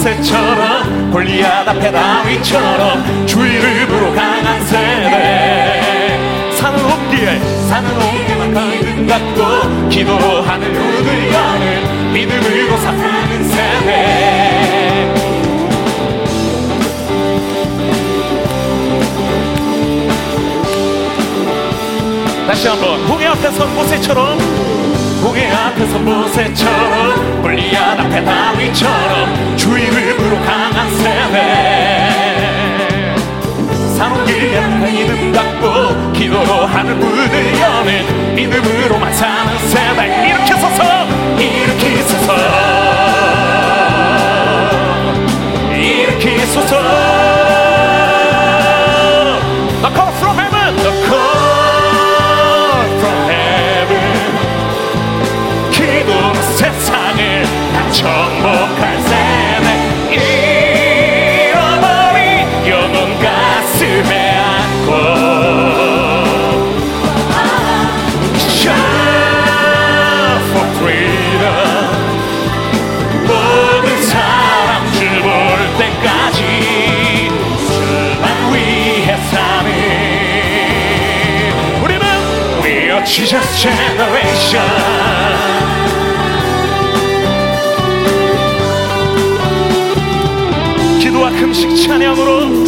모세처럼 골리앗 앞에 다윗처럼 주 이름으로 강한 세대. 산을 옮기에 산을 옮기만 가이든 갖고 기도하는 눈을 여는 믿음으로 사는 세대. 다시 한번 홍해 앞에서 모세처럼 홍해 앞에서 모세처럼 불리한 앞에 다윗처럼 주 이름으로 강한 세대 산옮기면 믿음 갖고 기도로 하늘 문을 여는 믿음으로만 사는 세대. 이렇게 서서 이렇게 서서. 이렇게 서서 정복할 세대 잃어버린 영혼 가슴에 안고 Shout for freedom 모든 사람 주볼 때까지 주만 위해 사는 우리는 We are Jesus generation 금식 찬양으로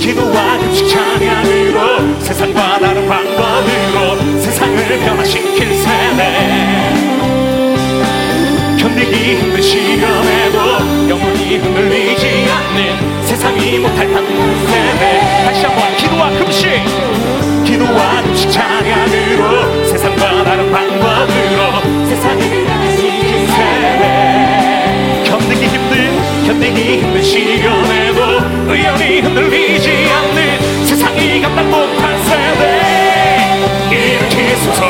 기도와 금식 찬양으로 세상과 다른 방법으로 세상을 변화시킬 세대 견디기 힘든 시련에도 영원히 흔들리지 않는 세상이 못할 한 세대 다시 한번 기도와 금식! 기도와 금식 찬양으로 세상과 다른 방법으로 세상을 변화시킬 세대 견디기 힘든 시련에도 의연히 흔들리지 않는 세상이 감당 못한 세대. 이렇게 서서.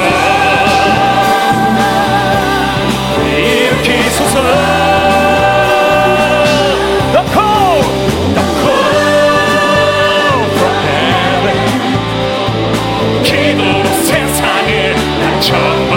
이렇게 서서. The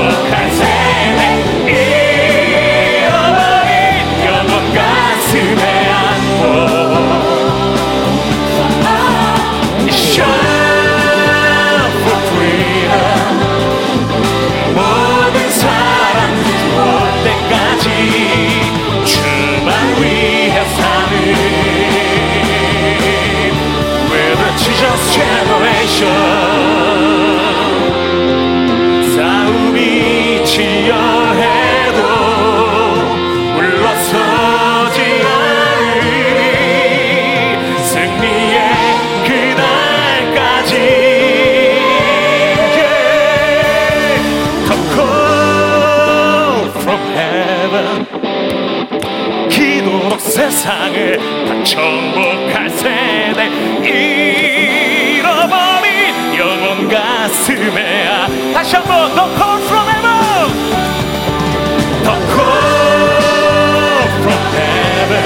세상을 다 정복할 세대 잃어버린 영혼 가슴에 아 다시 한번 The call from heaven. The call from heaven.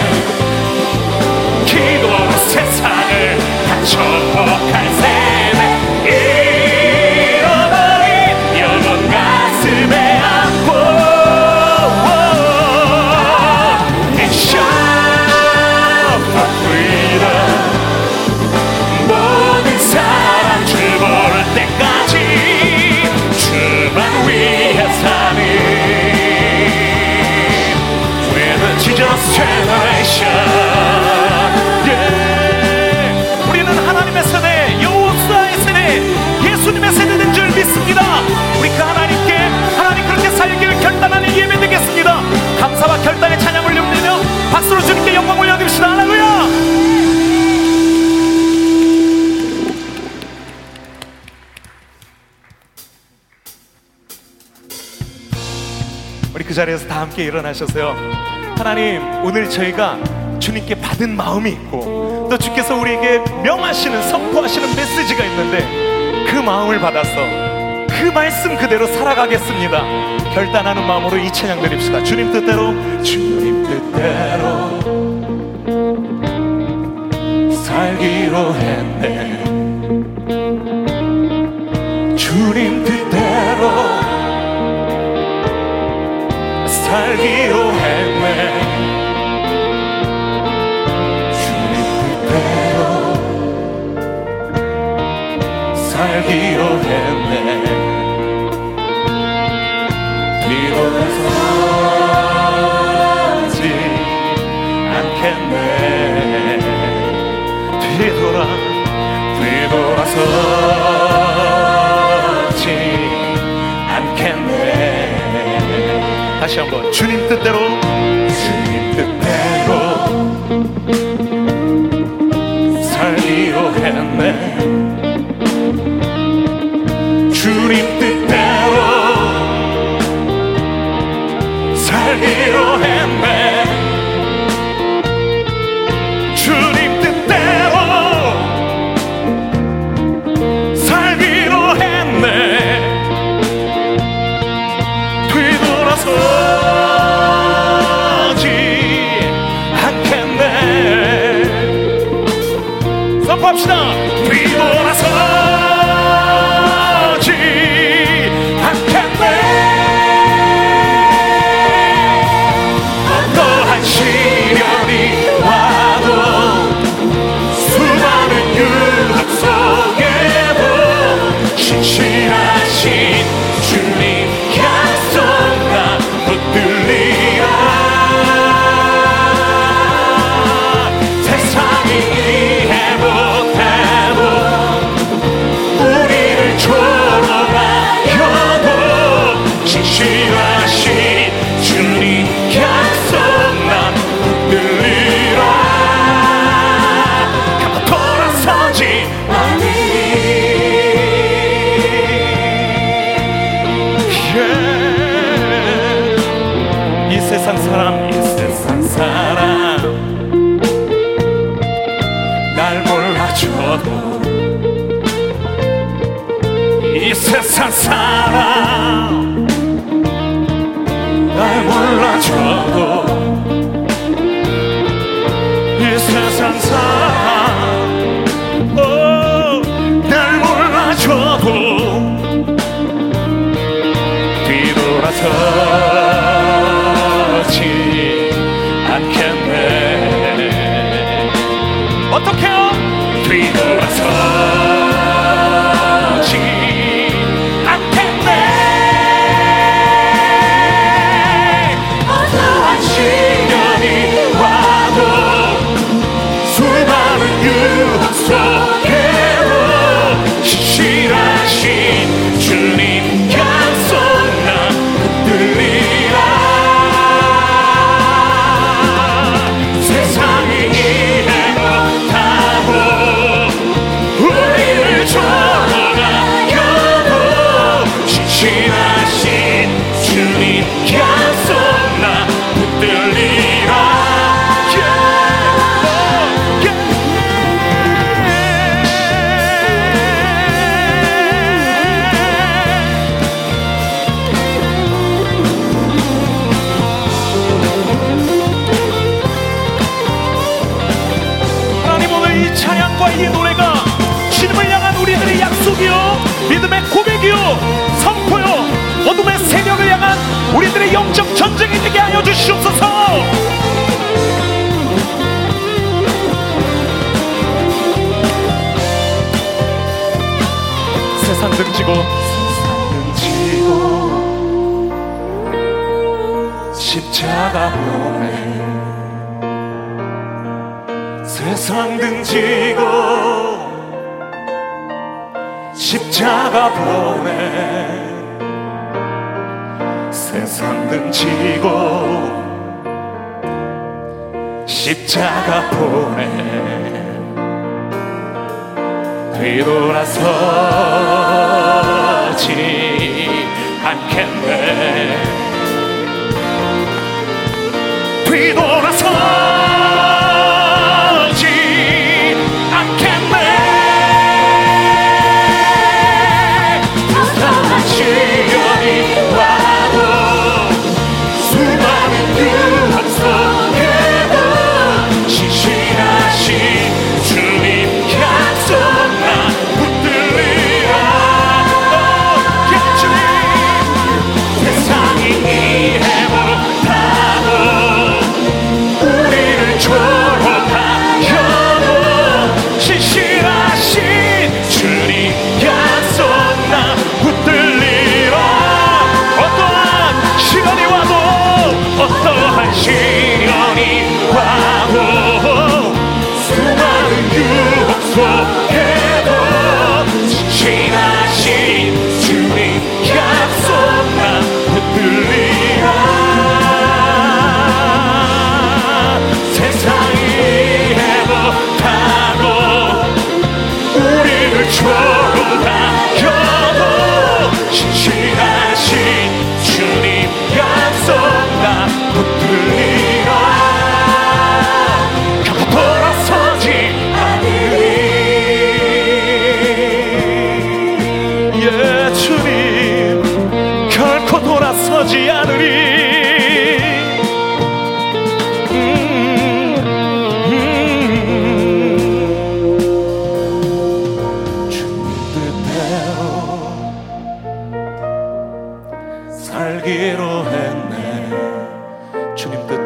기도로 세상을 다 정복할 세대 우리는 하나님의 세대 여호수아의 세대 예수님의 세대된 줄 믿습니다. 우리 그 하나님께 하나님 그렇게 살기를 결단하는 예배 되겠습니다. 감사와 결단의 찬양을 올리며 박수로 주님께 영광 올려드립시다. 할렐루야! 우리 그 자리에서 다 함께 일어나셔서요. 하나님, 오늘 저희가 주님께 받은 마음이 있고 또 주께서 우리에게 명하시는 선포하시는 메시지가 있는데 그 마음을 받아서 그 말씀 그대로 살아가겠습니다. 결단하는 마음으로 이 찬양 드립시다. 주님 뜻대로 주님 뜻대로 살기로 했네. 주님 뜻대로 살기로 했네. 주님 그대로 살기로 했네. 뒤돌아서 지 않겠네. 뒤돌아 뒤돌아서 다시 한번 주님 뜻대로 우리 돌아서. 어떻게 세상 등지고 십자가 보내 세상 등지고 십자가 보내 뒤돌아서지 않겠네. 뒤돌아서 살기로 했네. 주님 뜻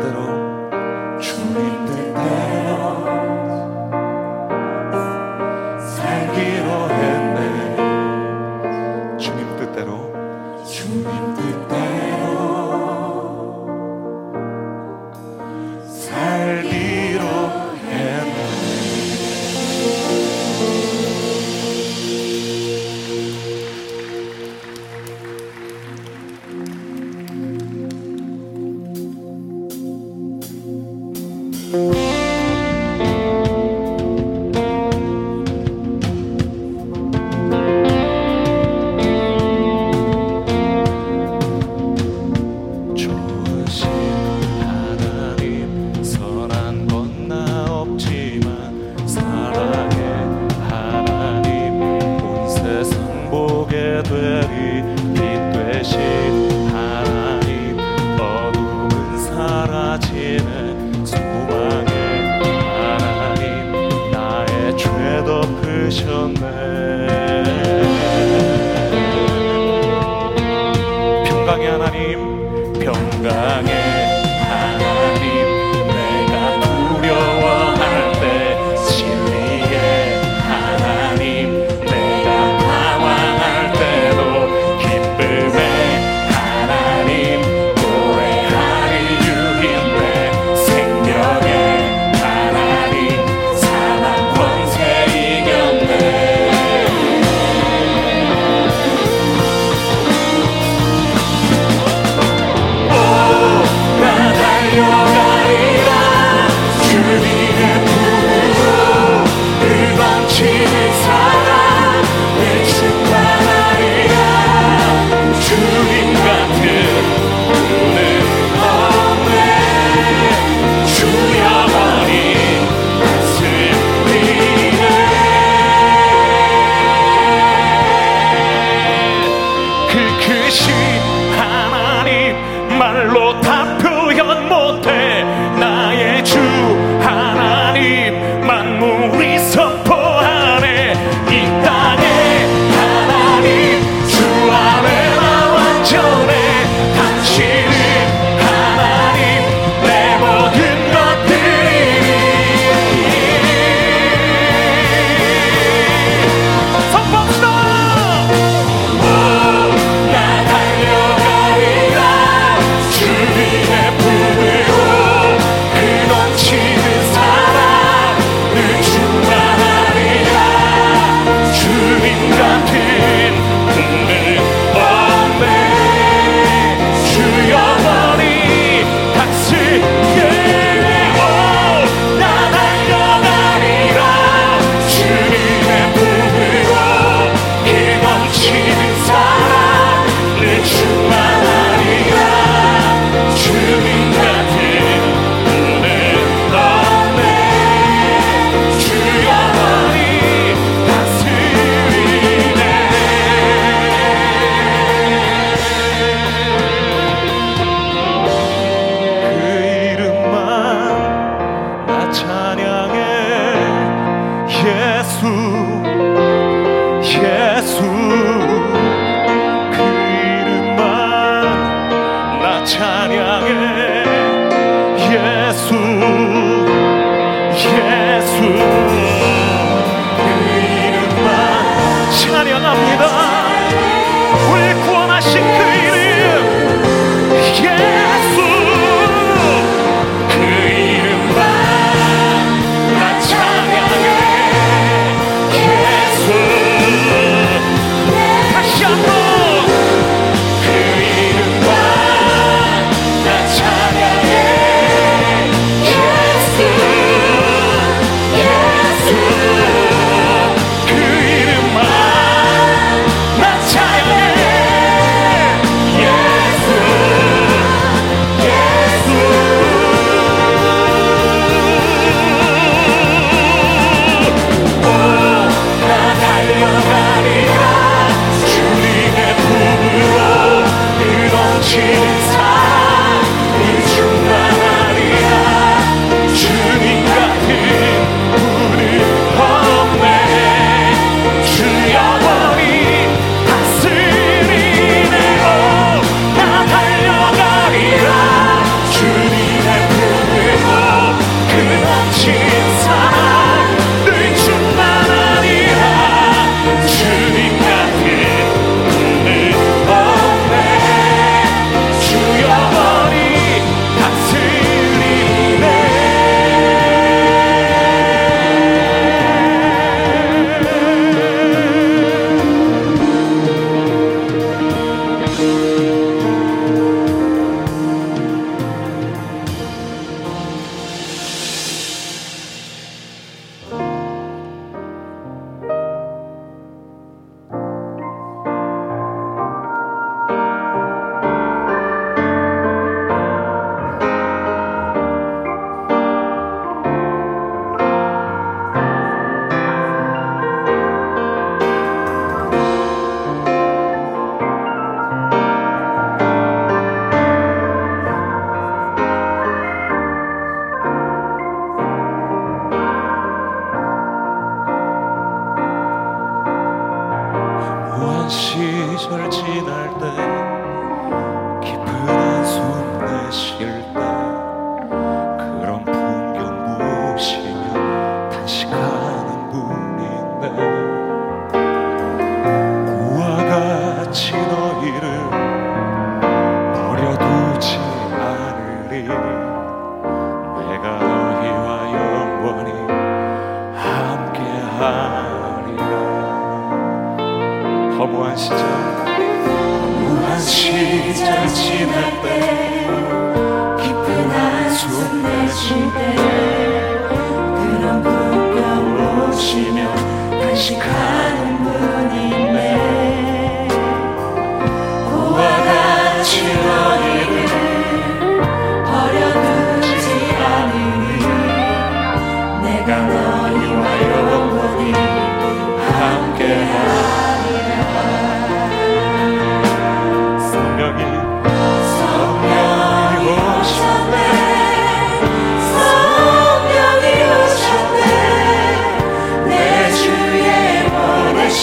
gente.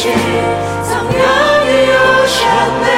성령이 오셨네.